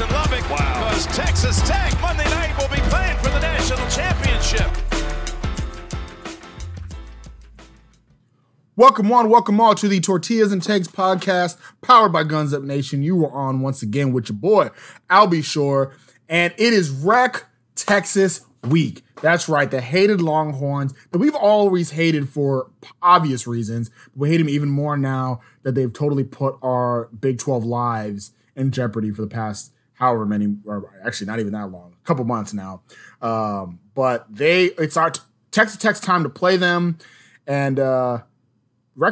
Jason Lubbock because Texas Tech Monday night will be playing for the national championship. Welcome on, welcome all to the Tortillas and Takes podcast, powered by Guns Up Nation. You are on once again with your boy, Albie Shore, and it is Wreck Texas Week. That's right, the hated Longhorns that we've always hated for obvious reasons. We hate them even more now that they've totally put our Big 12 lives in jeopardy for the past however many, or actually not even that long, a couple months now. Um, but they, it's our Texas Tech's time to play them, and uh,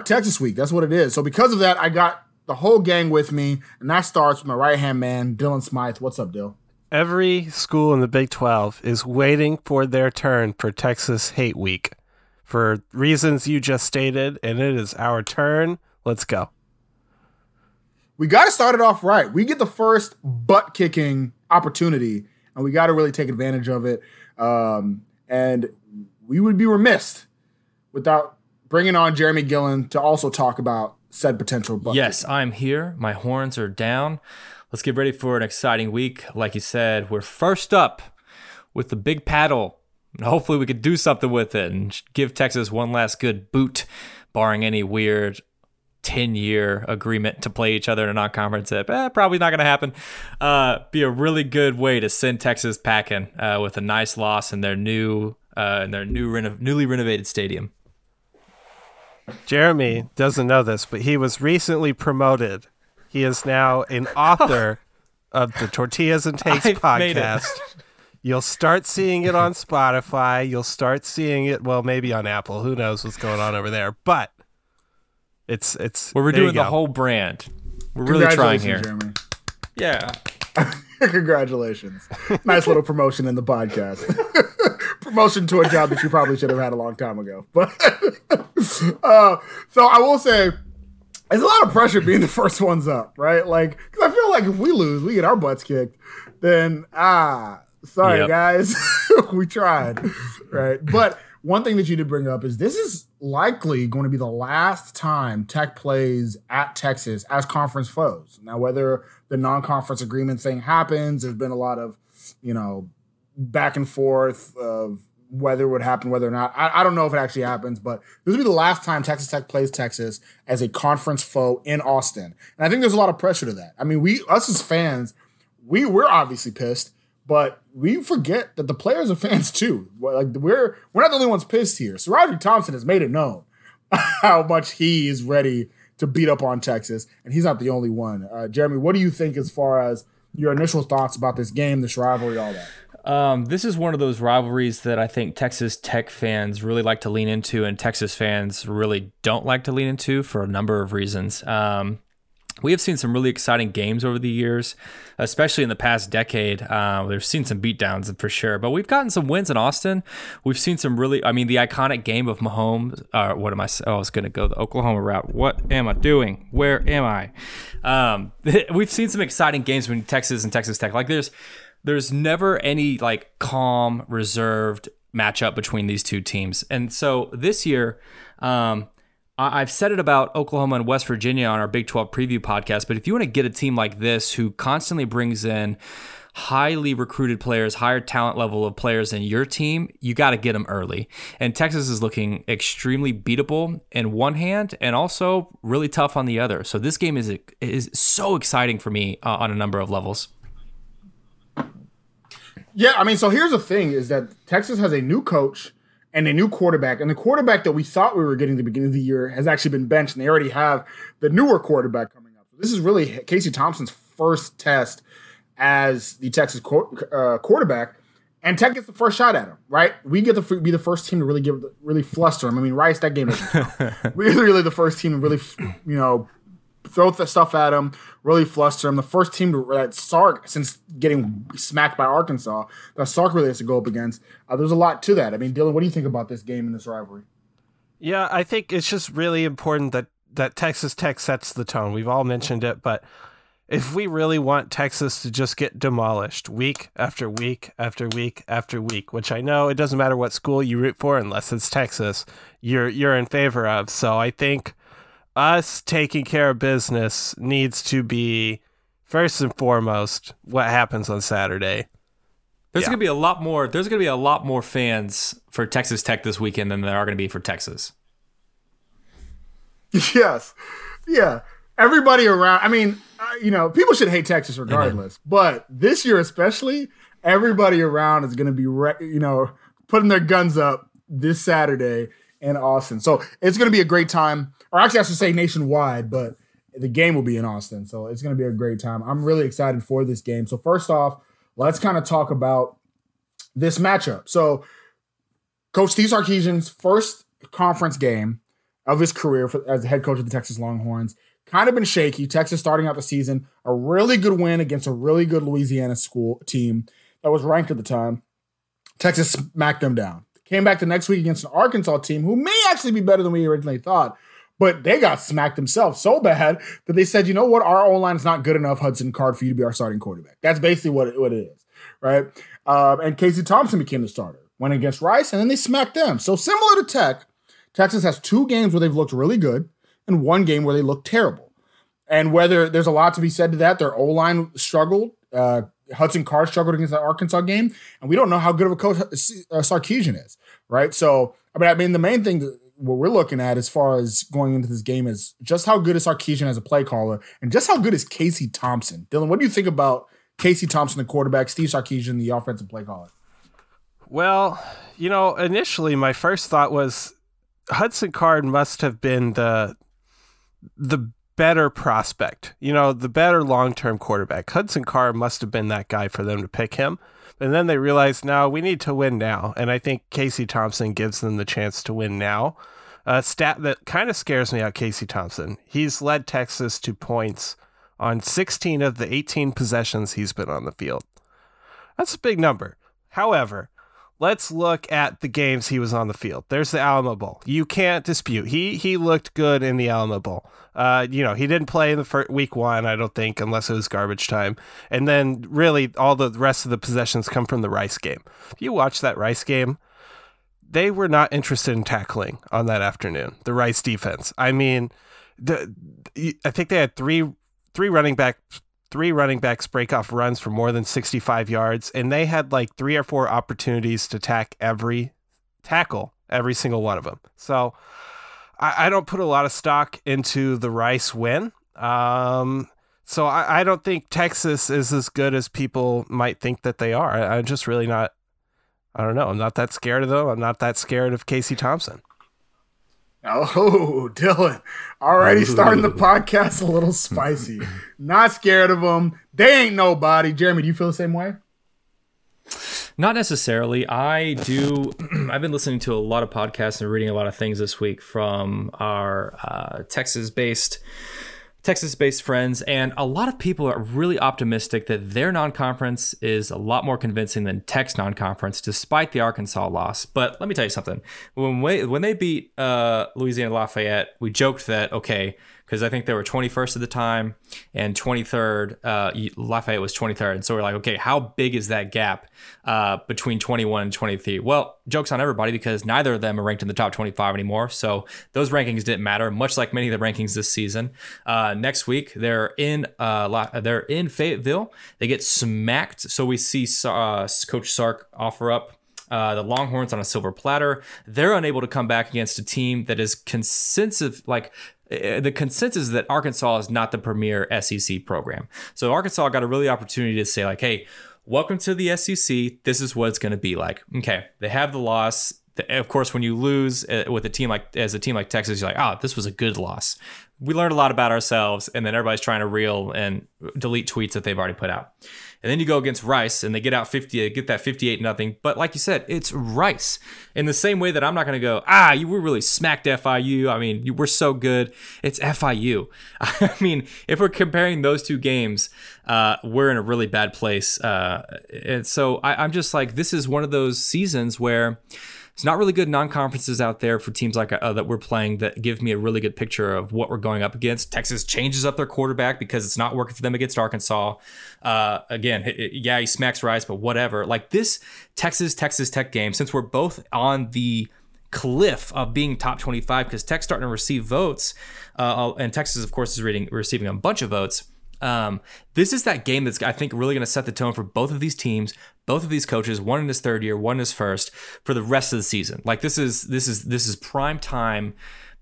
Texas Week. That's what it is. So because of that, I got the whole gang with me, and that starts with my right hand man, Dylan Smythe. What's up, Dill? Every school in the Big 12 is waiting for their turn for Texas Hate Week for reasons you just stated, and it is our turn. Let's go. We got to start it off right. We get the first butt kicking opportunity, and we got to really take advantage of it. Um, and we would be remiss without bringing on Jeremy Gillen to also talk about said potential butt. Yes, I'm here. My horns are down. Let's get ready for an exciting week. Like you said, we're first up with the big paddle. And hopefully, we could do something with it and give Texas one last good boot, barring any weird 10 year agreement to play each other in a non conference. Eh, probably not going to happen. Uh, be a really good way to send Texas packing uh, with a nice loss in their new. Uh, in their new reno- newly renovated stadium. Jeremy doesn't know this, but he was recently promoted. He is now an author of the Tortillas and Takes I've podcast. You'll start seeing it on Spotify. You'll start seeing it, well, maybe on Apple. Who knows what's going on over there? But it's it's Well, we're doing the whole brand. We're really trying here. Jeremy. Yeah. Congratulations. Nice little promotion in the podcast. promotion to a job that you probably should have had a long time ago. But uh, so I will say it's a lot of pressure being the first ones up, right? Like, because I feel like if we lose, we get our butts kicked, then ah, sorry yep. guys, we tried, right? But one thing that you did bring up is this is likely going to be the last time Tech plays at Texas as conference foes. Now, whether the non-conference agreement thing happens, there's been a lot of, you know, back and forth of whether it would happen, whether or not. I, I don't know if it actually happens, but this will be the last time Texas Tech plays Texas as a conference foe in Austin. And I think there's a lot of pressure to that. I mean, we us as fans, we we're obviously pissed, but we forget that the players are fans too. Like we're we're not the only ones pissed here. So Roger Thompson has made it known how much he is ready to beat up on Texas, and he's not the only one. Uh, Jeremy, what do you think as far as your initial thoughts about this game, this rivalry, all that? Um, this is one of those rivalries that I think Texas Tech fans really like to lean into, and Texas fans really don't like to lean into for a number of reasons. Um, we have seen some really exciting games over the years, especially in the past decade. Uh, we've seen some beatdowns for sure, but we've gotten some wins in Austin. We've seen some really, I mean, the iconic game of Mahomes. Uh, what am I? Oh, I was going to go the Oklahoma route. What am I doing? Where am I? Um, we've seen some exciting games between Texas and Texas Tech. Like there's, there's never any like calm, reserved matchup between these two teams, and so this year. Um, I've said it about Oklahoma and West Virginia on our Big 12 preview podcast, but if you want to get a team like this who constantly brings in highly recruited players, higher talent level of players in your team, you got to get them early. And Texas is looking extremely beatable in one hand and also really tough on the other. So this game is is so exciting for me uh, on a number of levels. Yeah, I mean, so here's the thing: is that Texas has a new coach and a new quarterback. And the quarterback that we thought we were getting at the beginning of the year has actually been benched, and they already have the newer quarterback coming up. So this is really Casey Thompson's first test as the Texas uh, quarterback. And Tech gets the first shot at him, right? We get to be the first team to really give, really fluster him. I mean, Rice, that game we're really the first team to really, you know, throw the stuff at him, really fluster him. The first team to, that Sark, since getting smacked by Arkansas, that Sark really has to go up against. Uh, there's a lot to that. I mean, Dylan, what do you think about this game and this rivalry? Yeah, I think it's just really important that that Texas Tech sets the tone. We've all mentioned it, but if we really want Texas to just get demolished week after week after week after week, which I know it doesn't matter what school you root for unless it's Texas, you're you're in favor of. So I think us taking care of business needs to be first and foremost, what happens on Saturday. There's Yeah. gonna be a lot more. There's gonna be a lot more fans for Texas Tech this weekend than there are gonna be for Texas. Yes. Yeah. Everybody around, I mean, uh, you know, people should hate Texas regardless, but this year especially, everybody around is going to be, re- you know, putting their guns up this Saturday in Austin. So it's going to be a great time, or actually, I should say nationwide, but the game will be in Austin. So it's going to be a great time. I'm really excited for this game. So, first off, let's kind of talk about this matchup. So, Coach Steve Sarkisian's first conference game of his career for, as the head coach of the Texas Longhorns. Kind of been shaky. Texas starting out the season, a really good win against a really good Louisiana school team that was ranked at the time. Texas smacked them down. Came back the next week against an Arkansas team who may actually be better than we originally thought, but they got smacked themselves so bad that they said, you know what, our O line is not good enough, Hudson Card, for you to be our starting quarterback. That's basically what it, what it is, right? Um, and Casey Thompson became the starter, went against Rice, and then they smacked them. So similar to Tech, Texas has two games where they've looked really good and one game where they look terrible. And whether there's a lot to be said to that, their O line struggled. Uh, Hudson Card struggled against that Arkansas game, and we don't know how good of a coach uh, Sarkisian is, right? So, I mean, I mean, the main thing that what we're looking at as far as going into this game is just how good is Sarkisian as a play caller, and just how good is Casey Thompson. Dylan, what do you think about Casey Thompson, the quarterback, Steve Sarkisian, the offensive play caller? Well, you know, initially my first thought was Hudson Card must have been the the better prospect, you know, the better long term quarterback. Hudson Card must have been that guy for them to pick him. And then they realized, no, we need to win now. And I think Casey Thompson gives them the chance to win now. A stat that kind of scares me out Casey Thompson. He's led Texas to points on 16 of the 18 possessions he's been on the field. That's a big number. However, let's look at the games he was on the field. There's the Alamo Bowl. You can't dispute he he looked good in the Alamo Bowl. Uh, you know, he didn't play in the first week one, I don't think, unless it was garbage time. And then really all the rest of the possessions come from the Rice game. If you watch that Rice game, they were not interested in tackling on that afternoon. The Rice defense. I mean, the, I think they had three three running back three running backs break off runs for more than 65 yards and they had like three or four opportunities to tack every tackle every single one of them. So i, I don't put a lot of stock into the rice win. Um, so I, I don't think texas is as good as people might think that they are. I, i'm just really not i don't know. I'm not that scared of them. I'm not that scared of casey thompson Oh, Dylan. Already starting the podcast a little spicy. Not scared of them. They ain't nobody. Jeremy, do you feel the same way? Not necessarily. I do. I've been listening to a lot of podcasts and reading a lot of things this week from our uh, Texas-based Texas-based friends, and a lot of people are really optimistic that their non-conference is a lot more convincing than Tech's non-conference, despite the Arkansas loss. But let me tell you something: when we, when they beat uh, Louisiana Lafayette, we joked that okay, because I think they were 21st at the time and 23rd. Uh, Lafayette was 23rd, and so we're like, okay, how big is that gap uh, between 21 and 23? Well, jokes on everybody because neither of them are ranked in the top 25 anymore, so those rankings didn't matter. Much like many of the rankings this season. Uh, next week they're in uh, they're in Fayetteville. They get smacked, so we see uh, Coach Sark offer up uh, the Longhorns on a silver platter. They're unable to come back against a team that is consensus like the consensus is that Arkansas is not the premier SEC program. So Arkansas got a really opportunity to say like, hey, welcome to the SEC. This is what it's going to be like. Okay, they have the loss. Of course, when you lose uh, with a team like as a team like Texas, you're like, oh, this was a good loss. We learned a lot about ourselves, and then everybody's trying to reel and delete tweets that they've already put out. And then you go against Rice and they get out 50, get that 58 nothing. But like you said, it's Rice. In the same way that I'm not going to go, ah, you were really smacked FIU. I mean, you were so good. It's FIU. I mean, if we're comparing those two games, uh, we're in a really bad place. Uh, and so I, I'm just like, this is one of those seasons where it's not really good non-conferences out there for teams like uh, that we're playing that give me a really good picture of what we're going up against. Texas changes up their quarterback because it's not working for them against Arkansas. Uh, again, it, it, yeah, he smacks Rice, but whatever. Like this Texas Texas Tech game, since we're both on the cliff of being top 25 because Tech's starting to receive votes, uh, and Texas, of course, is reading, receiving a bunch of votes. Um, this is that game that's I think really going to set the tone for both of these teams, both of these coaches, one in his third year, one in his first, for the rest of the season. Like this is this is this is prime time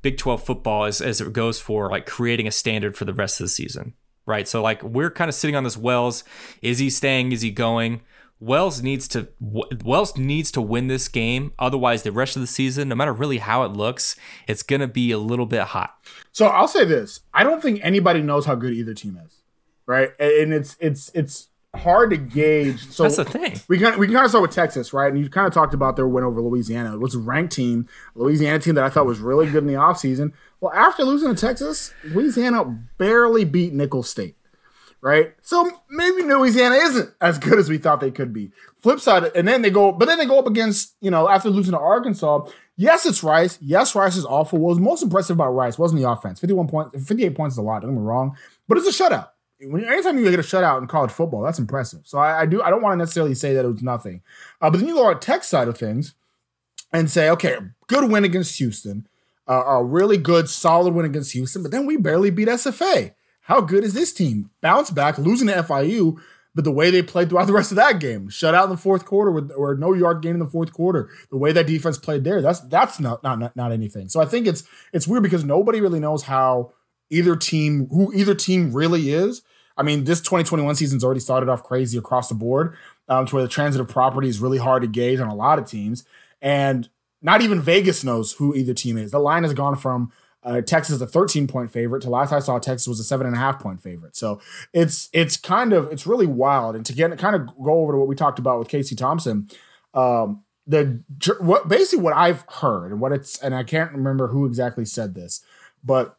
Big 12 football as, as it goes for like creating a standard for the rest of the season. Right. So like we're kind of sitting on this Wells. Is he staying? Is he going? Wells needs to Wells needs to win this game. Otherwise, the rest of the season, no matter really how it looks, it's gonna be a little bit hot. So I'll say this: I don't think anybody knows how good either team is, right? And it's it's it's hard to gauge. So that's the thing. We can we can kind of start with Texas, right? And you kind of talked about their win over Louisiana. It was a ranked team, Louisiana team that I thought was really good in the offseason. Well, after losing to Texas, Louisiana barely beat Nicholls State right? So maybe Louisiana isn't as good as we thought they could be. Flip side, and then they go, but then they go up against, you know, after losing to Arkansas. Yes, it's Rice. Yes, Rice is awful. What was most impressive about Rice wasn't the offense. 51 points, 58 points is a lot, don't get me wrong, but it's a shutout. When, anytime you get a shutout in college football, that's impressive. So I, I do, I don't want to necessarily say that it was nothing. Uh, but then you go on tech side of things and say, okay, good win against Houston, uh, a really good, solid win against Houston, but then we barely beat SFA. How good is this team? Bounce back, losing to FIU, but the way they played throughout the rest of that game, shut out in the fourth quarter with or no yard gain in the fourth quarter, the way that defense played there, that's that's not not not anything. So I think it's it's weird because nobody really knows how either team who either team really is. I mean, this 2021 season's already started off crazy across the board, um, to where the transitive property is really hard to gauge on a lot of teams, and not even Vegas knows who either team is. The line has gone from uh, Texas a 13 point favorite. To last I saw, Texas was a seven and a half point favorite. So it's it's kind of it's really wild. And to get kind of go over to what we talked about with Casey Thompson, um, the what basically what I've heard and what it's and I can't remember who exactly said this, but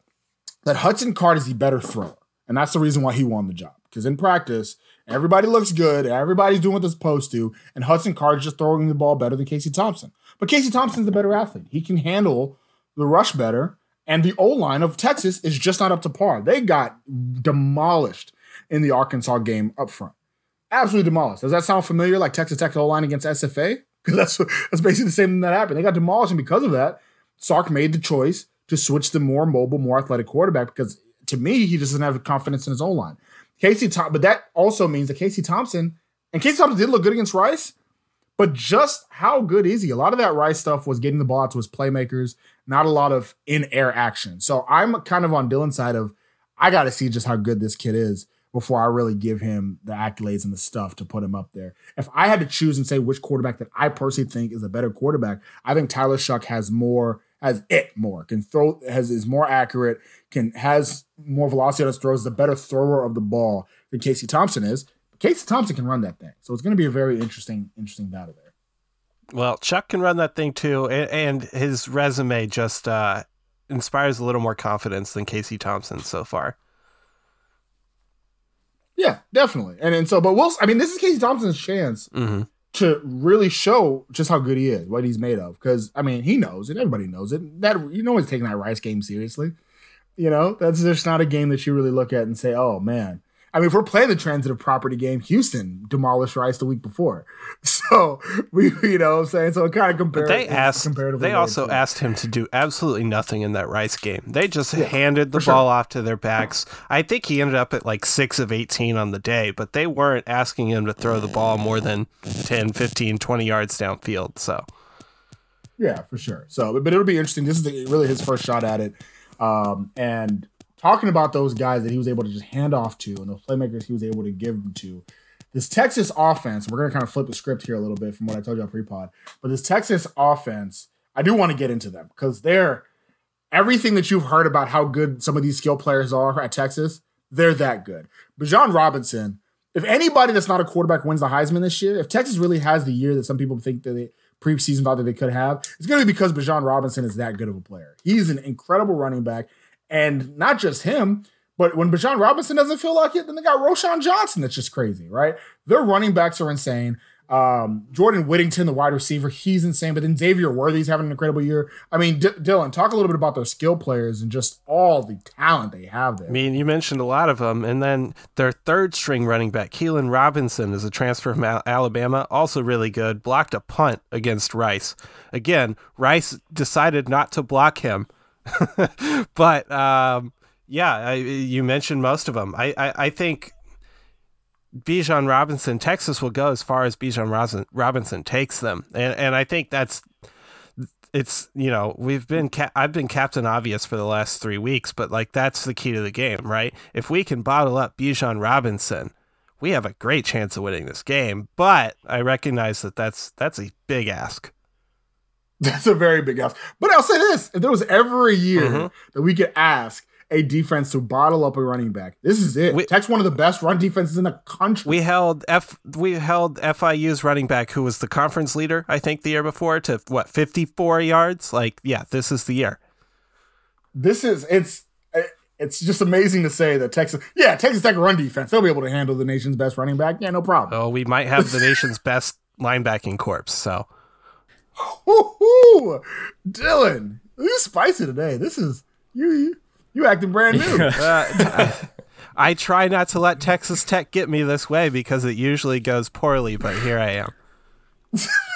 that Hudson Card is the better thrower, and that's the reason why he won the job. Because in practice, everybody looks good, everybody's doing what they're supposed to, and Hudson Card is just throwing the ball better than Casey Thompson. But Casey Thompson's the better athlete. He can handle the rush better and the O line of Texas is just not up to par. They got demolished in the Arkansas game up front. Absolutely demolished. Does that sound familiar? Like Texas Tech O line against SFA? Because that's that's basically the same thing that happened. They got demolished, and because of that, Sark made the choice to switch the more mobile, more athletic quarterback. Because to me, he doesn't have confidence in his own line. Casey, Tom- but that also means that Casey Thompson and Casey Thompson did look good against Rice. But just how good is he? A lot of that Rice stuff was getting the ball out to his playmakers, not a lot of in air action. So I'm kind of on Dylan's side of I got to see just how good this kid is before I really give him the accolades and the stuff to put him up there. If I had to choose and say which quarterback that I personally think is a better quarterback, I think Tyler Shough has more, has it more, can throw, has is more accurate, can has more velocity on his throws, the better thrower of the ball than Casey Thompson is. Casey Thompson can run that thing. So it's going to be a very interesting, interesting battle there. Well, Shough can run that thing too, and, his resume just uh, inspires a little more confidence than Casey Thompson so far. Yeah, definitely. And and so, but we'll. I mean, this is Casey Thompson's chance mm-hmm. To really show just how good he is, what he's made of. Because I mean, he knows it. Everybody knows it. That you know, he's taking that Rice game seriously. You know, that's just not a game that you really look at and say, "Oh man, I mean, if we're playing the transitive property game, Houston demolished Rice the week before. So we, you know, what I'm saying so. It kind of compared. They asked. They also asked him to do absolutely nothing in that Rice game. They just yeah, handed the ball sure. off to their backs. I think he ended up at like six of 18 on the day, but they weren't asking him to throw the ball more than 10, 15, 20 yards downfield. So. Yeah, for sure. So, but it'll be interesting. This is the, really his first shot at it, um, and talking about those guys that he was able to just hand off to and the playmakers he was able to give them to. This Texas offense, we're going to kind of flip the script here a little bit from what I told you on pre-pod, but this Texas offense, I do want to get into them because they're everything that you've heard about how good some of these skill players are at Texas, they're that good. Bijan Robinson, if anybody that's not a quarterback wins the Heisman this year, if Texas really has the year that some people think that they preseason thought that they could have, it's going to be because Bijan Robinson is that good of a player. He's an incredible running back. And not just him, but when Bijan Robinson doesn't feel like it, then they got Roschon Johnson that's just crazy, right? Their running backs are insane. Um, Jordan Whittington, the wide receiver, he's insane. But then Xavier Worthy's having an incredible year. I mean, D- Dylan, talk a little bit about their skill players and just all the talent they have there. I mean, you mentioned a lot of them. And then their third string running back, Keilan Robinson, is a transfer from Alabama, also really good. Blocked a punt against Rice. Again, Rice decided not to block him but um, Yeah, I, you mentioned most of them. I, I, I think Bijan Robinson, Texas will go as far as Bijan Robinson takes them, and and I think that's it's you know we've been ca- I've been captain obvious for the last three weeks, but like that's the key to the game, right? If we can bottle up Bijan Robinson, we have a great chance of winning this game. But I recognize that that's that's a big ask. That's a very big ask. But I'll say this: if there was ever a year mm-hmm. that we could ask a defense to bottle up a running back. This is it. We, Tech's one of the best run defenses in the country. We held F we held FIU's running back who was the conference leader, I think, the year before to what, 54 yards? Like, yeah, this is the year. This is it's it's just amazing to say that Texas, yeah, Texas Tech run defense, they'll be able to handle the nation's best running back. Yeah, no problem. Oh, we might have the nation's best linebacking corps. So, Dylan, you spicy today. This is you. you you acting brand new. uh, I, I try not to let Texas Tech get me this way because it usually goes poorly, but here I am.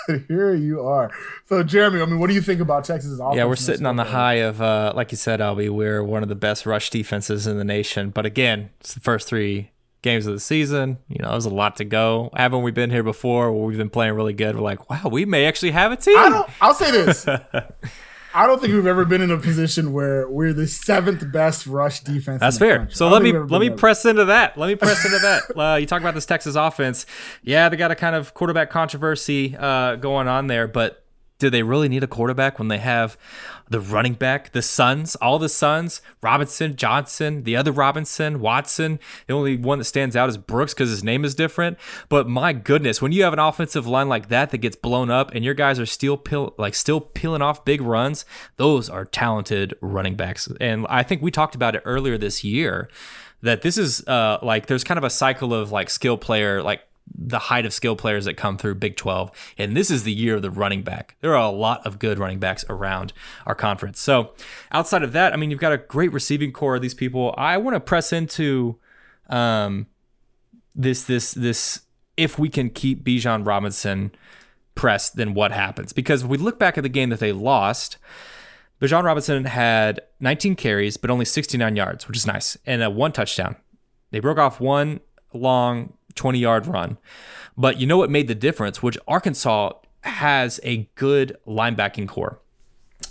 here you are. So, Jeremy, I mean, what do you think about Texas? Yeah, we're sitting on the high of, uh, like you said, Albie, we're one of the best rush defenses in the nation. But again, it's the first three games of the season. You know, there's a lot to go. Haven't we been here before where we've been playing really good? We're like, wow, we may actually have a team. I will say this. I don't think we've ever been in a position where we're the seventh best rush defense. That's fair. Country. So let me let me press into that. Let me press into that. Uh, you talk about this Texas offense. Yeah, they got a kind of quarterback controversy uh, going on there, but do they really need a quarterback when they have the running back, the sons, all the sons, Robinson, Johnson, the other Robinson, Watson. The only one that stands out is Brooks because his name is different. But my goodness, when you have an offensive line like that that gets blown up and your guys are still peel, like still peeling off big runs, those are talented running backs. And I think we talked about it earlier this year that this is uh, like there's kind of a cycle of like skill player like the height of skill players that come through Big 12. And this is the year of the running back. There are a lot of good running backs around our conference. So outside of that, I mean, you've got a great receiving core of these people. I want to press into um, this, this, this, if we can keep Bijan Robinson pressed, then what happens? Because if we look back at the game that they lost, Bijan Robinson had 19 carries, but only 69 yards, which is nice, and a one touchdown. They broke off one long 20 yard run. But you know what made the difference? Which Arkansas has a good linebacking core.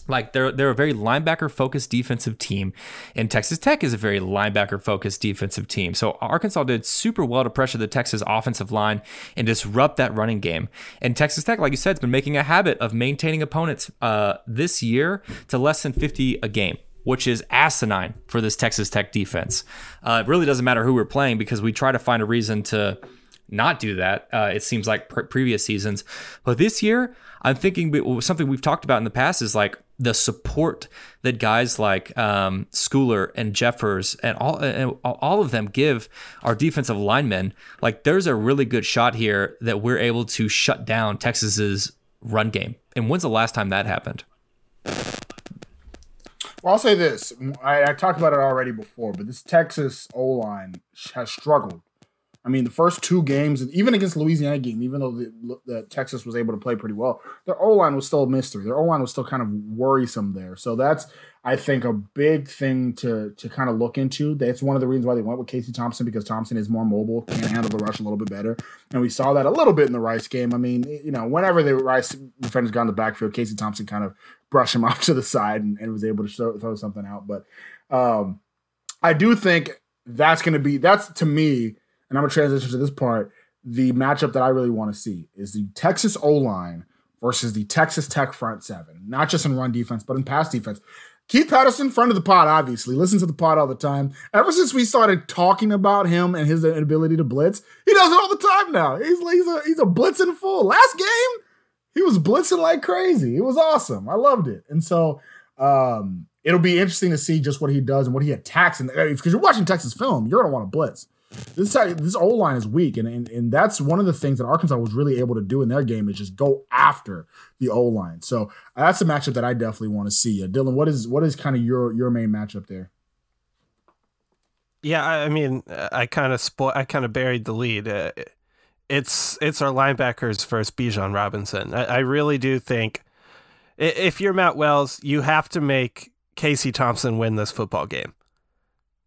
Like they're they're a very linebacker focused defensive team, and Texas Tech is a very linebacker focused defensive team. So Arkansas did super well to pressure the Texas offensive line and disrupt that running game. And Texas Tech, like you said, has been making a habit of maintaining opponents uh, this year to less than 50 a game which is asinine for this Texas Tech defense. Uh, it really doesn't matter who we're playing because we try to find a reason to not do that. Uh, it seems like pre- previous seasons, but this year I'm thinking something we've talked about in the past is like the support that guys like um, Schooler and Jeffers and all and all of them give our defensive linemen. Like there's a really good shot here that we're able to shut down Texas's run game. And when's the last time that happened? Well, I'll say this. I, I, talked about it already before, but this Texas O line has struggled. I mean, the first two games, even against Louisiana game, even though the, the Texas was able to play pretty well, their O line was still a mystery. Their O line was still kind of worrisome there. So that's, I think, a big thing to to kind of look into. That's one of the reasons why they went with Casey Thompson because Thompson is more mobile, can handle the rush a little bit better, and we saw that a little bit in the Rice game. I mean, you know, whenever the Rice defenders got in the backfield, Casey Thompson kind of brush him off to the side and, and was able to show, throw something out. But um, I do think that's going to be that's to me, and I'm gonna transition to this part. The matchup that I really want to see is the Texas O line versus the Texas Tech front seven, not just in run defense, but in pass defense. Keith Patterson, friend of the pod, obviously, listens to the pod all the time. Ever since we started talking about him and his ability to blitz, he does it all the time now. He's, he's a he's a blitzing fool. Last game, he was blitzing like crazy. It was awesome. I loved it. And so um, it'll be interesting to see just what he does and what he attacks. And because you're watching Texas film, you're gonna want to blitz. This this O line is weak, and, and and that's one of the things that Arkansas was really able to do in their game is just go after the O line. So that's a matchup that I definitely want to see. Uh, Dylan, what is what is kind of your your main matchup there? Yeah, I mean, I kind of spo- I kind of buried the lead. Uh, it's it's our linebackers versus Bijan Robinson. I, I really do think if you're Matt Wells, you have to make Casey Thompson win this football game.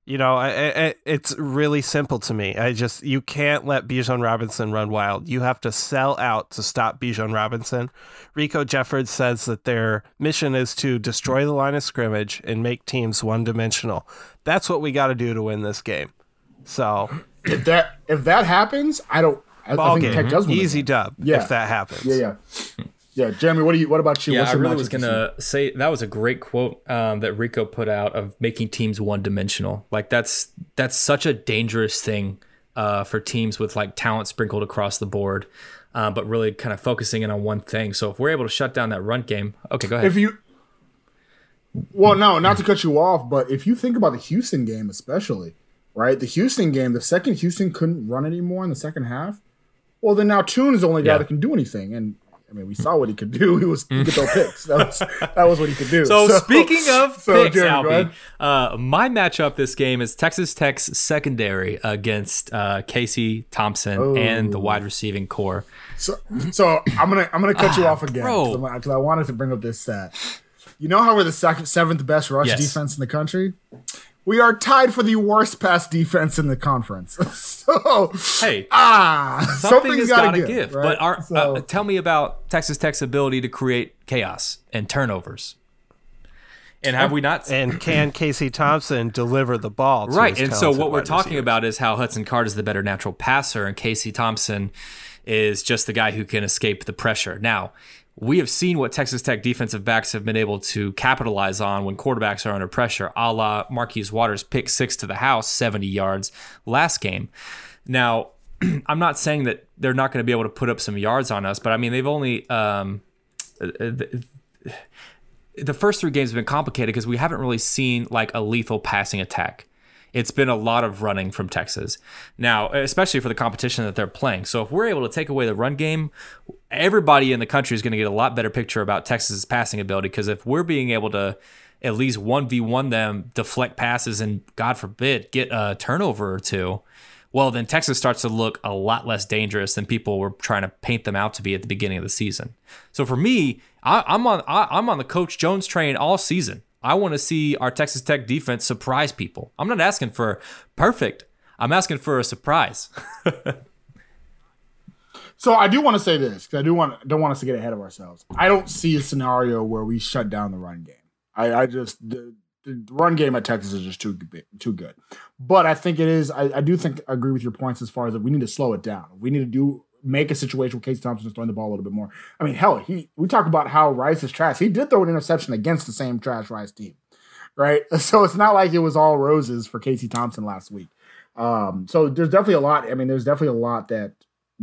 You know, I, I, it's really simple to me. I just you can't let Bijan Robinson run wild. You have to sell out to stop Bijan Robinson. Riko Jeffers says that their mission is to destroy the line of scrimmage and make teams one dimensional. That's what we got to do to win this game. So if that if that happens, I don't. I, I think game. Tech does win. Easy dub. Yeah. if that happens. Yeah, yeah. Yeah, Jeremy, what do you? What about you? Yeah, What's I really was gonna say that was a great quote um, that Riko put out of making teams one dimensional. Like that's that's such a dangerous thing uh, for teams with like talent sprinkled across the board, uh, but really kind of focusing in on one thing. So if we're able to shut down that run game, okay, go ahead. If you, well, no, not to cut you off, but if you think about the Houston game, especially, right? The Houston game, the second Houston couldn't run anymore in the second half. Well, then now Tune is the only guy yeah. that can do anything, and I mean, we saw what he could do. He was he could throw picks. That was that was what he could do. So, so speaking of so, picks, Jeremy, uh, my matchup this game is Texas Tech's secondary against uh, Casey Thompson oh. and the wide receiving core. So, so I'm gonna I'm gonna cut ah, you off again because I wanted to bring up this stat. You know how we're the second seventh best rush yes. defense in the country? We are tied for the worst pass defense in the conference. so hey, ah, something has got to give. give right? But our, so, uh, tell me about Texas Tech's ability to create chaos and turnovers. And have we not? And can Casey Thompson deliver the ball? right. And so what we're talking about is how Hudson Card is the better natural passer, and Casey Thompson is just the guy who can escape the pressure. Now, we have seen what Texas Tech defensive backs have been able to capitalize on when quarterbacks are under pressure, a la Marquis Waters pick six to the house, 70 yards last game. Now, I'm not saying that they're not going to be able to put up some yards on us, but I mean, they've only. Um, the, the first three games have been complicated because we haven't really seen like a lethal passing attack it's been a lot of running from Texas. Now, especially for the competition that they're playing. So if we're able to take away the run game, everybody in the country is going to get a lot better picture about Texas's passing ability because if we're being able to at least 1v1 them, deflect passes and God forbid get a turnover or two, well, then Texas starts to look a lot less dangerous than people were trying to paint them out to be at the beginning of the season. So for me, I, am on I, I'm on the Coach Jones train all season. I want to see our Texas Tech defense surprise people. I'm not asking for perfect. I'm asking for a surprise. so I do want to say this because I do want don't want us to get ahead of ourselves. I don't see a scenario where we shut down the run game. I, I just the, the, run game at Texas is just too too good. But I think it is. I, I do think I agree with your points as far as that we need to slow it down. We need to do make a situation where Casey Thompson is throwing the ball a little bit more. I mean, hell, he we talk about how Rice is trash. He did throw an interception against the same trash Rice team, right? So it's not like it was all roses for Casey Thompson last week. Um, so there's definitely a lot. I mean, there's definitely a lot that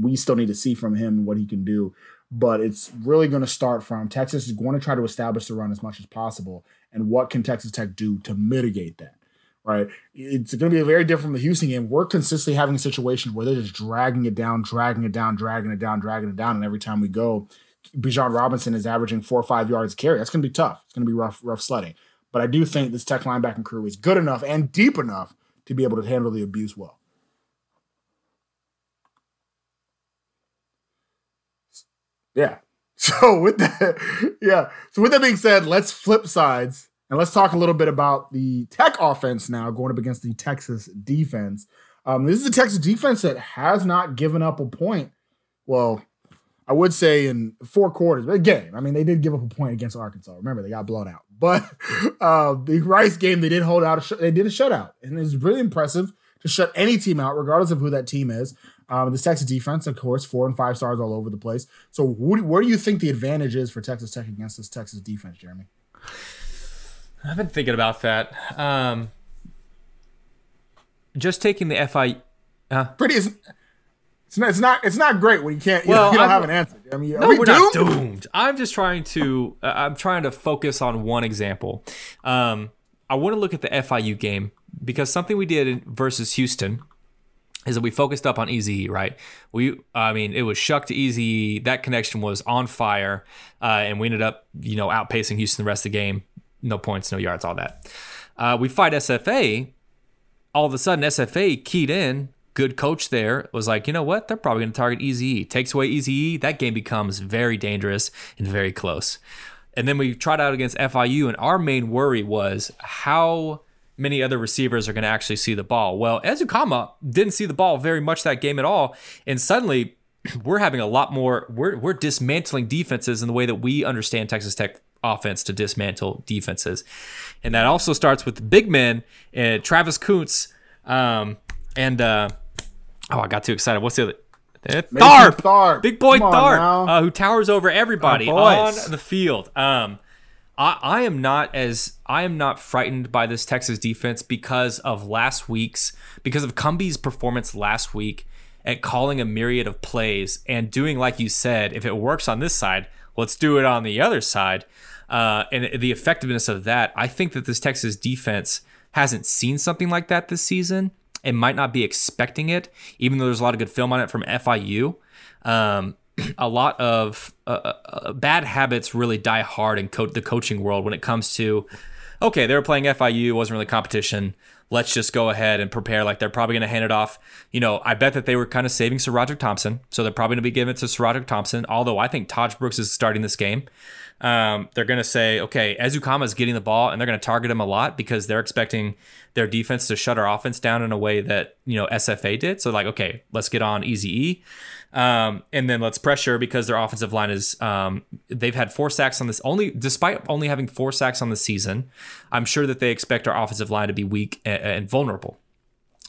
we still need to see from him what he can do. But it's really going to start from Texas is going to try to establish the run as much as possible. And what can Texas Tech do to mitigate that? Right? It's going to be a very different from the Houston game. We're consistently having situations where they're just dragging it down, dragging it down, dragging it down, dragging it down, and every time we go, Bijan Robinson is averaging four or five yards carry. That's going to be tough. It's going to be rough, rough sledding. But I do think this Tech linebacking crew is good enough and deep enough to be able to handle the abuse well. Yeah. So with that, yeah. So with that being said, let's flip sides and let's talk a little bit about the Tech offense now going up against the Texas defense. Um, this is a Texas defense that has not given up a point. Well, I would say in four quarters, but a game. I mean, they did give up a point against Arkansas. Remember, they got blown out. But uh, the Rice game, they did hold out. Sh- they did a shutout, and it's really impressive to shut any team out, regardless of who that team is. Um, this Texas defense, of course, four and five stars all over the place. So, where do you think the advantage is for Texas Tech against this Texas defense, Jeremy? I've been thinking about that. Um, just taking the FI. Uh, Pretty is. It's not, it's not. It's not great when you can't. You, well, know, you don't I'm, have an answer. I mean, no, we are doomed? not doomed. I'm just trying to. Uh, I'm trying to focus on one example. Um, I want to look at the FIU game because something we did versus Houston is that we focused up on Easy, right? We, I mean, it was Shough to Easy. That connection was on fire, uh, and we ended up, you know, outpacing Houston the rest of the game no points, no yards, all that. Uh, we fight SFA. All of a sudden, SFA keyed in. Good coach there was like, you know what? They're probably going to target Easy Takes away Easy That game becomes very dangerous and very close. And then we tried out against FIU, and our main worry was how many other receivers are going to actually see the ball. Well, Ezukanma didn't see the ball very much that game at all, and suddenly we're having a lot more. We're we're dismantling defenses in the way that we understand Texas Tech offense to dismantle defenses, and that also starts with big men, uh, Travis Koontz, um, and uh, oh, I got too excited. What's the other? Uh, Tharp, Tharp. big boy Come Tharp, uh, who towers over everybody on the field. Um, I, I am not as I am not frightened by this Texas defense because of last week's because of Cumbie's performance last week at calling a myriad of plays and doing like you said. If it works on this side, let's do it on the other side. Uh, and the effectiveness of that, I think that this Texas defense hasn't seen something like that this season and might not be expecting it, even though there's a lot of good film on it from FIU. Um, a lot of uh, uh, bad habits really die hard in co- the coaching world when it comes to, okay, they were playing FIU, wasn't really competition. Let's just go ahead and prepare like they're probably going to hand it off. You know, I bet that they were kind of saving SaRodorick Thompson, so they're probably going to be giving it to SaRodorick Thompson. Although I think Tahj Brooks is starting this game. Um, they're going to say, okay, Ezukanma is getting the ball, and they're going to target him a lot because they're expecting their defense to shut our offense down in a way that you know SFA did. So like, okay, let's get on Easy E, um, and then let's pressure because their offensive line is um, they've had four sacks on this only despite only having four sacks on the season. I'm sure that they expect our offensive line to be weak and, and vulnerable,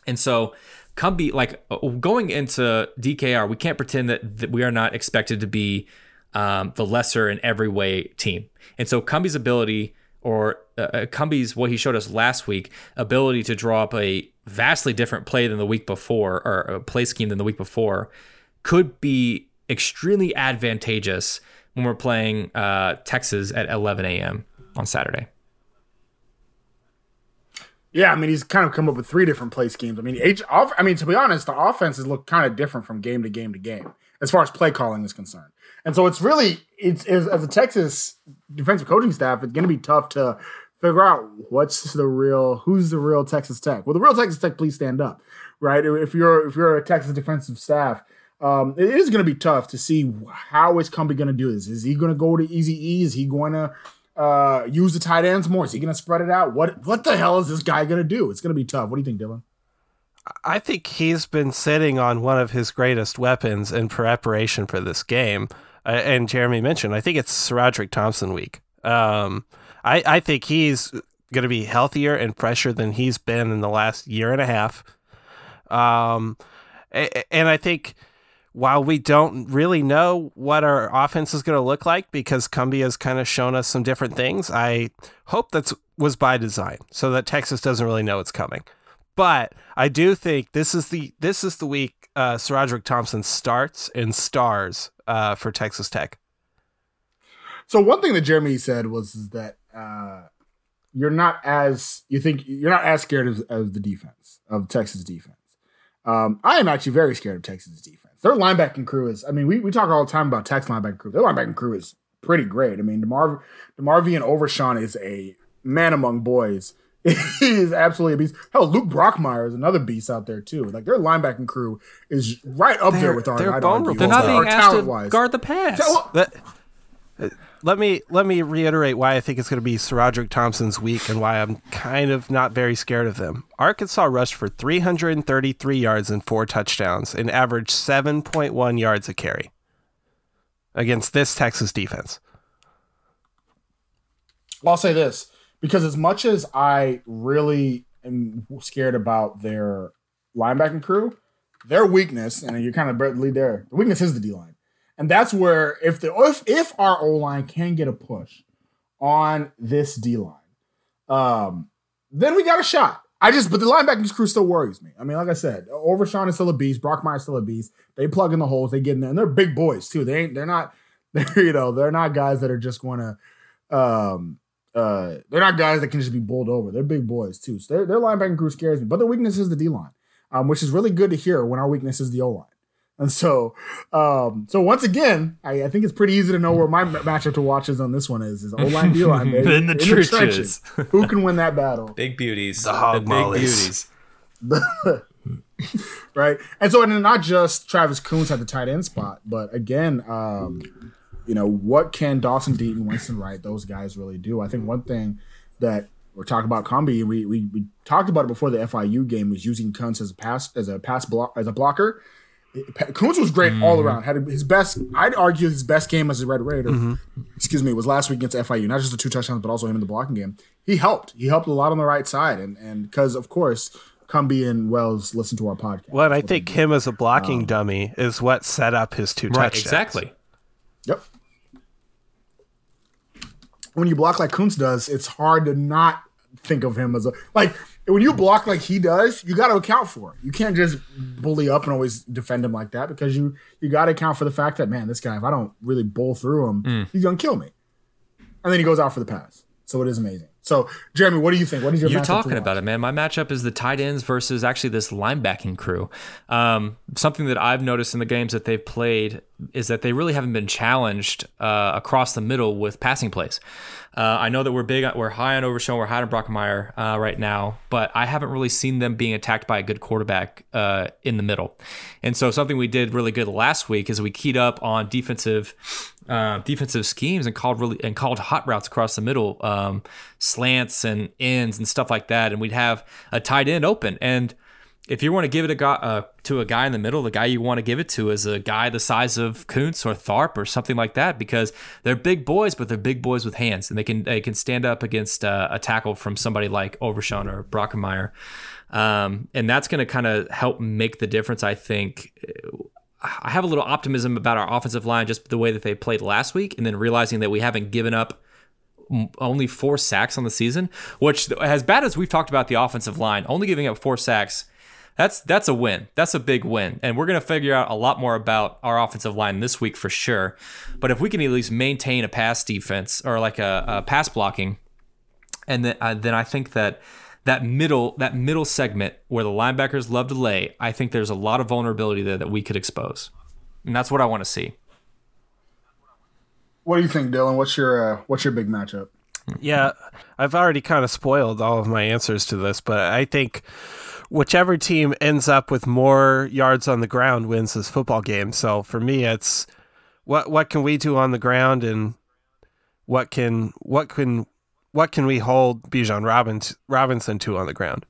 and so. Cumbie, like uh, going into DKR, we can't pretend that, that we are not expected to be um, the lesser in every way team. And so Cumbie's ability, or uh, uh, Cumbie's what he showed us last week, ability to draw up a vastly different play than the week before, or a play scheme than the week before, could be extremely advantageous when we're playing uh, Texas at 11 a.m. on Saturday. Yeah, I mean he's kind of come up with three different play schemes. I mean, H off. I mean, to be honest, the offenses look kind of different from game to game to game as far as play calling is concerned. And so it's really it's as, as a Texas defensive coaching staff, it's going to be tough to figure out what's the real who's the real Texas Tech. Well, the real Texas Tech, please stand up, right? If you're if you're a Texas defensive staff. Um, it is going to be tough to see how is Cumbie going to do this. Is he going to go to easy E? Is he going to uh, use the tight ends more? Is he going to spread it out? What what the hell is this guy going to do? It's going to be tough. What do you think, Dylan? I think he's been sitting on one of his greatest weapons in preparation for this game. Uh, and Jeremy mentioned, I think it's Roderick Thompson week. Um, I, I think he's going to be healthier and fresher than he's been in the last year and a half. Um, and I think while we don't really know what our offense is going to look like because Cumbie has kind of shown us some different things, I hope that was by design so that Texas doesn't really know it's coming. But I do think this is the this is the week uh, SaRodorick Thompson starts and stars uh, for Texas Tech. So one thing that Jeremy said was that uh, you're not as you think you're not as scared of, of the defense of Texas defense. Um, I am actually very scared of Texas defense. Their linebacking crew is. I mean, we, we talk all the time about Texas linebacking crew. Their linebacking crew is pretty great. I mean, Demar DeMarvion Overshown is a man among boys. he is absolutely a beast. Hell, Luke Brockermeyer is another beast out there too. Like their linebacking crew is right up there They're- with our. they're vulnerable. They're not or being asked to talent-wise. guard the pass. Yeah, well, That, uh, let me let me reiterate why I think it's going to be SaRodorick Thompson's week and why I'm kind of not very scared of them. Arkansas rushed for 333 yards and four touchdowns and averaged 7.1 yards a carry against this Texas defense. I'll say this because as much as I really am scared about their linebacking crew, their weakness, and you're kind of lead there. The weakness is the D line, and that's where if the if if our O line can get a push on this D line, um, then we got a shot. I just, but the linebacking crew still worries me. I mean, like I said, Overshown is still a beast. Brockermeyer's still a beast. They plug in the holes. They get in there, and they're big boys too. They ain't. They're not. They're you know. They're not guys that are just to. Um, uh, they're not guys that can just be bowled over. They're big boys too. So their their linebacking crew scares me. But their weakness is the D line, um, which is really good to hear when our weakness is the O line. And so, um, so once again, I, I think it's pretty easy to know where my matchup to watch is on this one is is O line D line In the trenches. Who can win that battle? Big beauties. The hog big mollies. beauties. right? And so, and not just Travis Koontz at the tight end spot, but again, um, you know, what can Dawson Deaton, Weston Wright, those guys really do? I think one thing that we're talking about Cumbie. We, we we talked about it before the FIU game was using Koontz as a pass as a pass block as a blocker. Koontz was great all mm. around. Had his best. I'd argue his best game as a Red Raider. Mm-hmm. Excuse me, was last week against FIU. Not just the two touchdowns, but also him in the blocking game. He helped. He helped a lot on the right side, and and because of course, Cumbie and Wells listen to our podcast. Well, and I think him as a blocking um, dummy is what set up his two Right, touchdowns. exactly. Yep. When you block like Koontz does, it's hard to not think of him as a like when you block like he does, you got to account for it. You can't just bully up and always defend him like that because you you got to account for the fact that man, this guy, if I don't really bowl through him, mm. he's gonna kill me. And then he goes out for the pass. So it is amazing. So Jeremy, what do you think? What is your You're talking about it, man. My matchup is the tight ends versus actually this linebacking crew. Um, something that I've noticed in the games that they've played is that they really haven't been challenged uh, across the middle with passing plays. Uh, I know that we're big, we're high on Overshown, we're high on Brockermeyer uh, right now, but I haven't really seen them being attacked by a good quarterback uh, in the middle. And so something we did really good last week is we keyed up on defensive uh, defensive schemes and called really and called hot routes across the middle, um, slants and ends and stuff like that. And we'd have a tight end open. And if you want to give it a guy uh, to a guy in the middle, the guy you want to give it to is a guy the size of Koontz or Tharp or something like that, because they're big boys, but they're big boys with hands, and they can they can stand up against uh, a tackle from somebody like Overshown or Brockermeyer. Um, and that's going to kind of help make the difference, I think. I have a little optimism about our offensive line, just the way that they played last week, and then realizing that we haven't given up only four sacks on the season, which, as bad as we've talked about the offensive line, only giving up four sacks, that's that's a win. That's a big win, and we're gonna figure out a lot more about our offensive line this week for sure. But if we can at least maintain a pass defense or like a, a pass blocking, and then uh, then I think that that middle that middle segment where the linebackers love to lay, I think there's a lot of vulnerability there that we could expose, and that's what I want to see. What do you think, Dylan? What's your uh, what's your big matchup? Yeah, I've already kind of spoiled all of my answers to this, but I think whichever team ends up with more yards on the ground wins this football game. So for me, it's what what can we do on the ground, and what can what can what can we hold Bijan Robbins, Robinson to on the ground?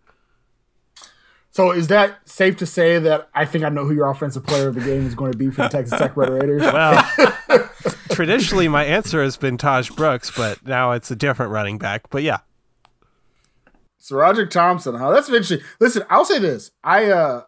So is that safe to say that I think I know who your offensive player of the game is going to be for the Texas Tech Red Raiders? Well, traditionally my answer has been Tahj Brooks, but now it's a different running back. But yeah, SaRodorick Thompson, huh? That's interesting. Listen, I'll say this. I uh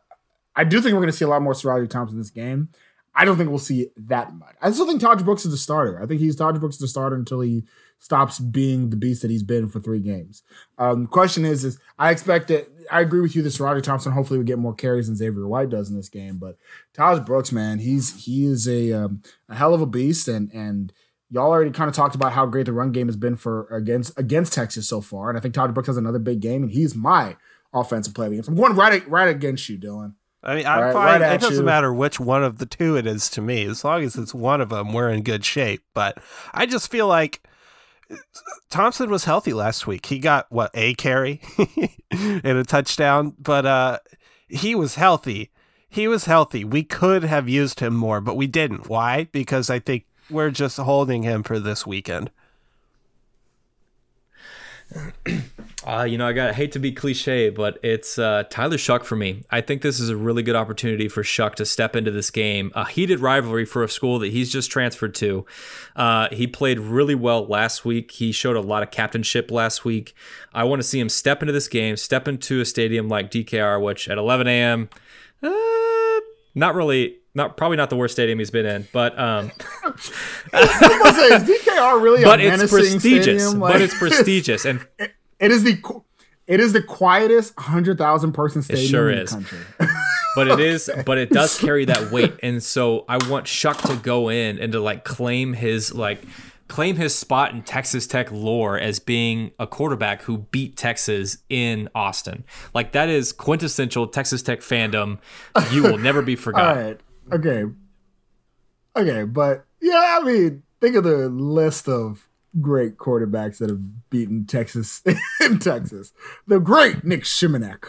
I do think we're gonna see a lot more SaRodorick Thompson in this game. I don't think we'll see that much. I still think Tahj Brooks is the starter. I think he's Tahj Brooks is the starter until he stops being the beast that he's been for three games. Um, question is, is I expect that I agree with you that Roger Thompson hopefully will get more carries than Xavier White does in this game. But Tahj Brooks, man, he's he is a um, a hell of a beast, and and y'all already kind of talked about how great the run game has been for against against Texas so far, and I think Todd Brooks has another big game, and he's my offensive player. I'm going right right against you, Dylan. I mean, I'm Right- fine. right it doesn't you. matter which one of the two it is to me, as long as it's one of them, we're in good shape. But I just feel like Thompson was healthy last week. He got what a carry and a touchdown, but uh, he was healthy. He was healthy. We could have used him more, but we didn't. Why? Because I think we're just holding him for this weekend. Uh, you know, I got hate to be cliche, but it's uh, Tyler Shough for me. I think this is a really good opportunity for Shough to step into this game. A heated rivalry for a school that he's just transferred to. Uh, he played really well last week. He showed a lot of captainship last week. I want to see him step into this game, step into a stadium like DKR, which at 11 a.m. Uh, not really, not probably not the worst stadium he's been in, but um, I was say, is DKR really but a it's prestigious. stadium? but it's prestigious, and it is the it is the quietest hundred thousand person stadium sure in is. the country. but it is but it does carry that weight and so i want Shough to go in and to like claim his like claim his spot in texas tech lore as being a quarterback who beat texas in austin like that is quintessential texas tech fandom you will never be forgotten okay, okay, but yeah, I mean, think of the list of great quarterbacks that have beaten Texas in Texas. The great Nic Shimonek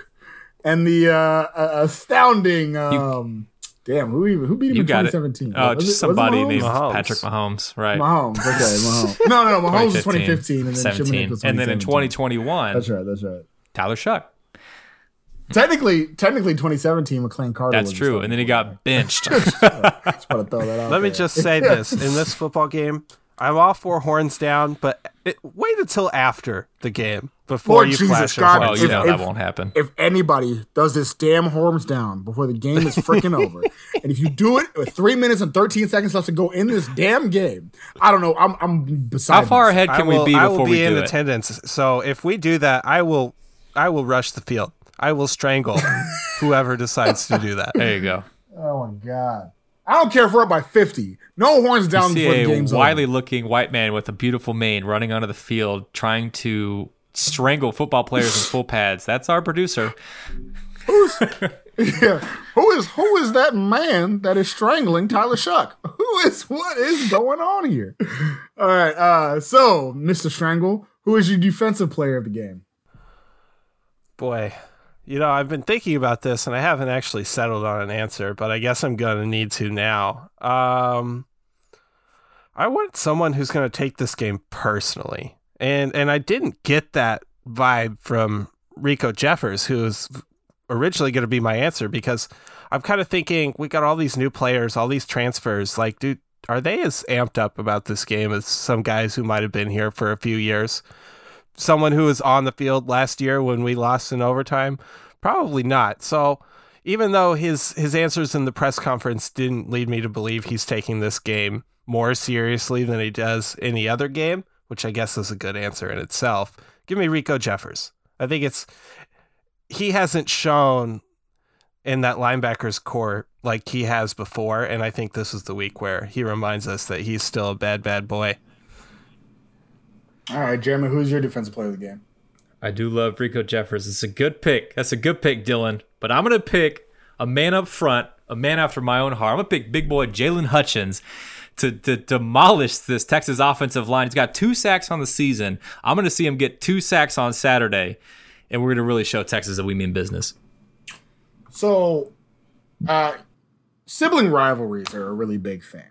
and the uh, uh, astounding um, Damn, who even who beat him You in 2017? Oh, Was just it- somebody Mahomes? named Mahomes. Patrick Mahomes, right? Mahomes. Okay, Mahomes. No, no, no. Mahomes was 2015, and then 17, Shimonek was 2017. and then in 2021, That's right. That's right. Tyler Shough. Technically, technically, 2017, McLane Carter. That's was true. And then he quarterback. got benched. Just want to throw that out. Let me just say this: in this football game, I'm all for horns down, but it, wait until after the game before Lord you Jesus flash your God, oh, horns you if- know down. that won't happen. if anybody does this damn horns down before the game is freaking over, and if you do it with three minutes and 13 seconds left to go in this damn game, I don't know. I'm I'm beside. How far myself. ahead can I will, we be I before will we be in do it? attendance. So if we do that, I will, I will rush the field. I will strangle whoever decides to do that. There you go. Oh my god! I don't care if we're up by 50. No horns down See before the a game's wily over. looking white man with a beautiful mane running onto the field trying to strangle football players in full pads. That's our producer. Who's Yeah. Who is who is that man that is strangling Tyler Shough? Who is what is going on here? All right. Uh, so Mr. Strangle, who is your defensive player of the game? Boy, you know, I've been thinking about this and I haven't actually settled on an answer, but I guess I'm going to need to now. Um, I want someone who's going to take this game personally. And and I didn't get that vibe from Riko Jeffers, who was originally going to be my answer because I'm kind of thinking we got all these new players, all these transfers. Like, dude, are they as amped up about this game as some guys who might have been here for a few years? Someone who was on the field last year when we lost in overtime? Probably not. So even though his his answers in the press conference didn't lead me to believe he's taking this game more seriously than he does any other game, which I guess is a good answer in itself. Give me Riko Jeffers. I think it's he hasn't shown in that linebackers core like he has before, and I think this is the week where he reminds us that he's still a bad, bad boy. All right, Jeremy, who's your defensive player of the game? I do love Riko Jeffers. It's a good pick. That's a good pick, Dylan. But I'm going to pick a man up front, a man after my own heart. I'm going to pick big boy Jaylon Hutchings to, to demolish this Texas offensive line. He's got two sacks on the season. I'm going to see him get two sacks on Saturday, and we're going to really show Texas that we mean business. So, uh, sibling rivalries are a really big thing.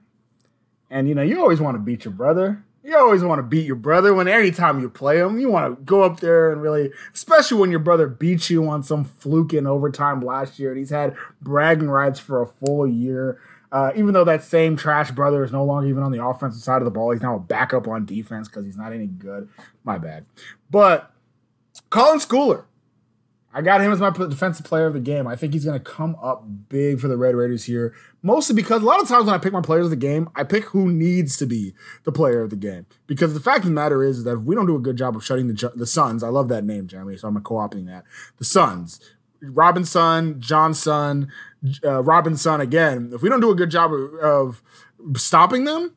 And, you know, you always want to beat your brother. You always want to beat your brother when anytime you play him, you want to go up there and really, especially when your brother beats you on some fluke in overtime last year and he's had bragging rights for a full year. Uh, even though that same trash brother is no longer even on the offensive side of the ball, he's now a backup on defense because he's not any good. My bad. But Colin Schooler, I got him as my defensive player of the game. I think he's going to come up big for the Red Raiders here, mostly because a lot of times when I pick my players of the game, I pick who needs to be the player of the game. Because the fact of the matter is that if we don't do a good job of shutting the the Suns, I love that name, Jeremy, so I'm co-opting that. The Suns, Robinson, Johnson, uh, Robinson again. If we don't do a good job of, of stopping them,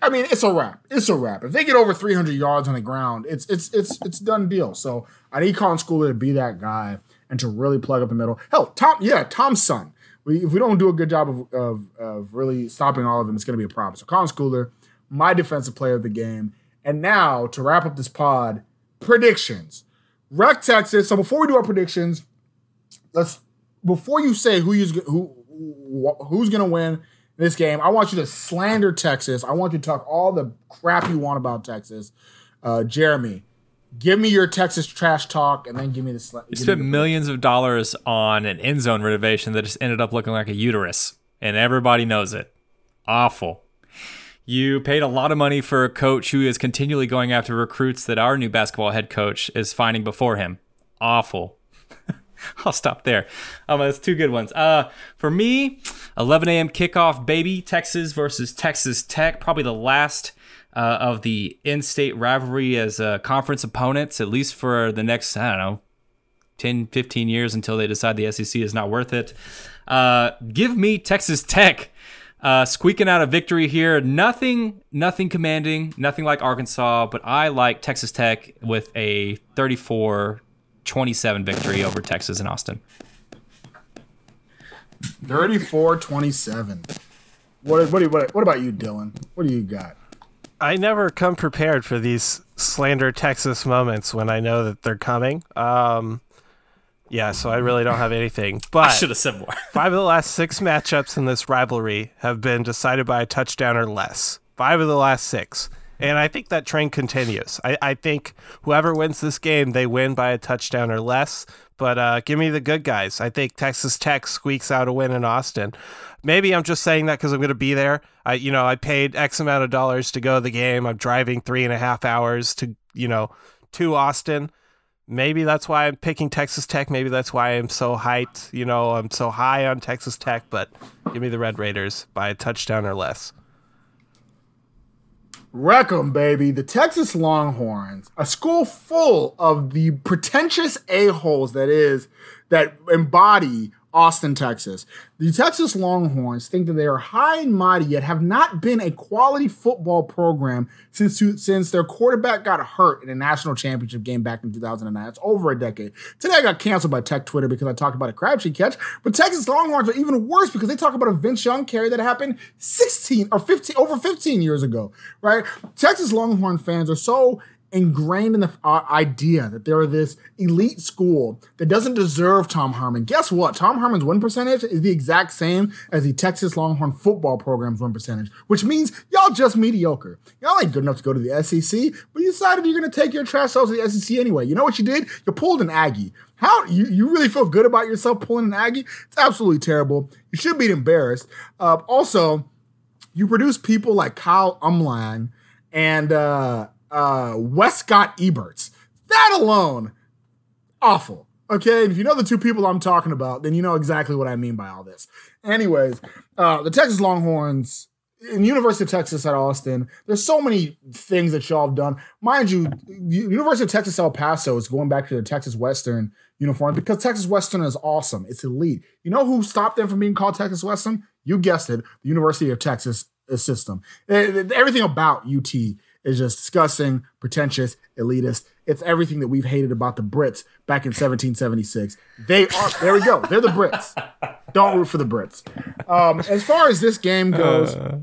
I mean, it's a wrap. It's a wrap. If they get over 300 yards on the ground, it's it's it's it's done deal. So I need Colin Schooler to be that guy and to really plug up the middle. Hell, Tom, yeah, Tom's son. We, if we don't do a good job of, of, of really stopping all of them, it's going to be a problem. So Colin Schooler, my defensive player of the game. And now to wrap up this pod, predictions. Wreck Texas. So before we do our predictions, let's before you say who you who who's going to win this game, I want you to slander Texas. I want you to talk all the crap you want about Texas. Uh, Jeremy, give me your Texas trash talk, and then give me the. Sla- You spent the- millions of dollars on an end zone renovation that just ended up looking like a uterus, and everybody knows it. Awful. You paid a lot of money for a coach who is continually going after recruits that our new basketball head coach is finding before him. Awful. I'll stop there. Um, that's two good ones. Uh, for me, 11 a.m. kickoff, baby. Texas versus Texas Tech. Probably the last uh, of the in-state rivalry as uh, conference opponents, at least for the next, I don't know, 10, 15 years until they decide the SEC is not worth it. Uh, give me Texas Tech uh, squeaking out a victory here. Nothing, nothing commanding, nothing like Arkansas, but I like Texas Tech with a 34 27 victory over Texas and Austin. 34 27. What, what, what, what about you, Dylan? What do you got? I never come prepared for these slander Texas moments when I know that they're coming. Um, Yeah, so I really don't have anything. But I should have said more. five of the last six matchups in this rivalry have been decided by a touchdown or less. Five of the last six. And I think that trend continues. I, I think whoever wins this game, they win by a touchdown or less. But uh, give me the good guys. I think Texas Tech squeaks out a win in Austin. Maybe I'm just saying that because I'm going to be there. I, you know, I paid X amount of dollars to go to the game. I'm driving three and a half hours to, you know, to Austin. Maybe that's why I'm picking Texas Tech. Maybe that's why I'm so hyped. You know, I'm so high on Texas Tech. But give me the Red Raiders by a touchdown or less. Wreck 'em, baby. The Texas Longhorns, a school full of the pretentious a-holes that is, that embody Austin, Texas. The Texas Longhorns think that they are high and mighty, yet have not been a quality football program since since their quarterback got hurt in a national championship game back in 2009. It's over a decade. Today I got canceled by Tech Twitter because I talked about a Crabtree catch, but Texas Longhorns are even worse because they talk about a Vince Young carry that happened 16 or 15 over 15 years ago, right? Texas Longhorn fans are so ingrained in the uh, idea that they're this elite school that doesn't deserve Tom Herman. Guess what? Tom Herman's win percentage is the exact same as the Texas Longhorn football program's win percentage, which means y'all just mediocre. Y'all ain't good enough to go to the SEC, but you decided you're going to take your trash selves to the SEC anyway. You know what you did? You pulled an Aggie. How you, you really feel good about yourself pulling an Aggie? It's absolutely terrible. You should be embarrassed. Uh, also, you produce people like Kyle Umland and uh, uh, Westcott Eberts. That alone, awful. Okay, and if you know the two people I'm talking about, then you know exactly what I mean by all this. Anyways, uh, the Texas Longhorns in University of Texas at Austin. There's so many things that y'all have done. Mind you, University of Texas El Paso is going back to the Texas Western uniform because Texas Western is awesome. It's elite. You know who stopped them from being called Texas Western? You guessed it, the University of Texas system. Everything about UT is just disgusting, pretentious, elitist. It's everything that we've hated about the Brits back in 1776. They are, there we go. They're the Brits. Don't root for the Brits. Um, as far as this game goes, uh.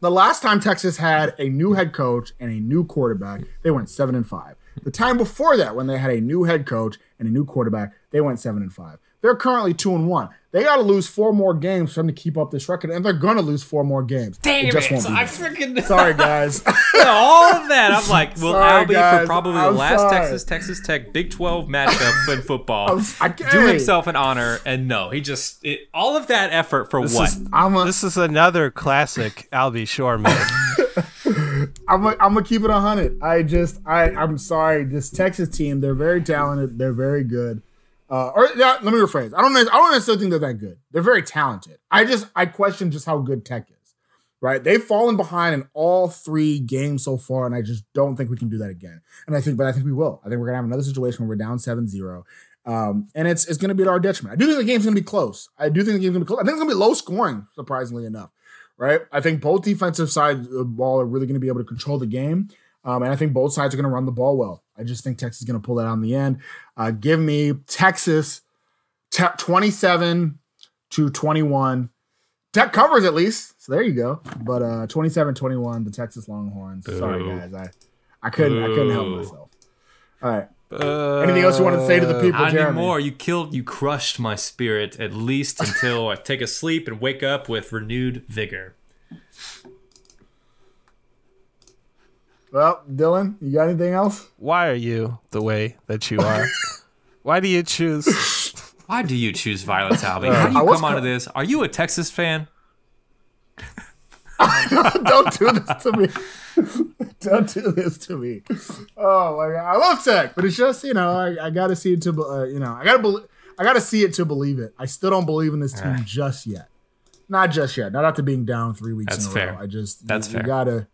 the last time Texas had a new head coach and a new quarterback, they went seven and five. The time before that, when they had a new head coach and a new quarterback, they went seven and five. They're currently two and one. They got to lose four more games for them to keep up this record, and they're gonna lose four more games. Damn it! Just it. Won't be I freaking sorry, guys. all of that, I'm like, well, sorry, Albie guys. for probably I'm the last sorry. Texas Texas Tech Big Twelve matchup in football, I, do himself an honor, and no, he just it, all of that effort for this what? Is, a, this is another classic Albie Shore man. I'm a, I'm gonna keep it hundred. I just I I'm sorry. This Texas team, they're very talented. They're very good. Uh, or yeah, let me rephrase. I don't. I don't necessarily think they're that good. They're very talented. I just I question just how good Tech is. Right? They've fallen behind in all three games so far, and I just don't think we can do that again. And I think, but I think we will. I think we're gonna have another situation where we're down 7-0. Um, and it's it's gonna be at our detriment. I do think the game's gonna be close. I do think the game's gonna be close. I think it's gonna be low scoring, surprisingly enough. Right? I think both defensive sides of the ball are really gonna be able to control the game. Um, and I think both sides are going to run the ball well. I just think Texas is going to pull that out in the end. Uh, give me Texas t- 27 to 21. Tech covers at least. So there you go. But uh 27 21, the Texas Longhorns. Boo. Sorry, guys. I, I couldn't Boo. I couldn't help myself. All right. Uh, Anything else you want to say to the people, Not Jeremy? anymore. You killed, you crushed my spirit at least until I take a sleep and wake up with renewed vigor. Well, Dylan, you got anything else? Why are you the way that you are? Why do you choose? Why do you choose violence, Albie? How do you come onto this? Are you a Texas fan? Don't do this to me. Don't do this to me. Oh my god, I love tech, but it's just you know I, I got to see it to uh, you know I got to believe I got to see it to believe it. I still don't believe in this team right. just yet. Not just yet. Not after being down three weeks That's in a fair. row. I just That's you, fair. You gotta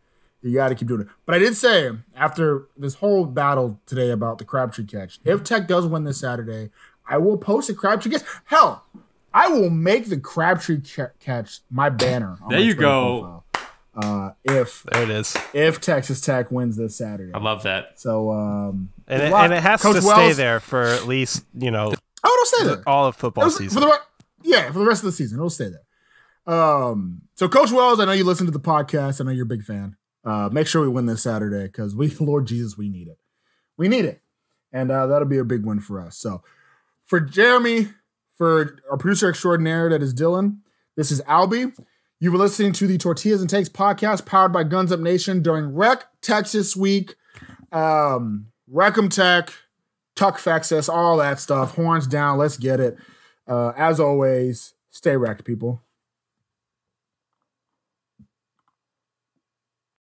you got to keep doing it. But I did say after this whole battle today about the Crabtree catch, if Tech does win this Saturday, I will post a Crabtree catch. Hell, I will make the Crabtree catch my banner. there you go. Uh, if there it is, if Texas Tech wins this Saturday, I love that. So, um, and it, and it has Coach to Wells, stay there for at least you know. Oh, it'll stay there all of football was, season. For the, yeah, for the rest of the season, it'll stay there. Um, so Coach Wells, I know you listen to the podcast. I know you're a big fan. Uh, make sure we win this Saturday because we, Lord Jesus, we need it. We need it, and uh, that'll be a big win for us. So, for Jeremy, for our producer extraordinaire that is Dylan, this is Albie. You were listening to the Tortillas and Takes podcast powered by Guns Up Nation during Wreck Texas Week. Um, Recum Tech, Tuck Fexus, all that stuff. Horns down. Let's get it. Uh, as always, stay wrecked, people.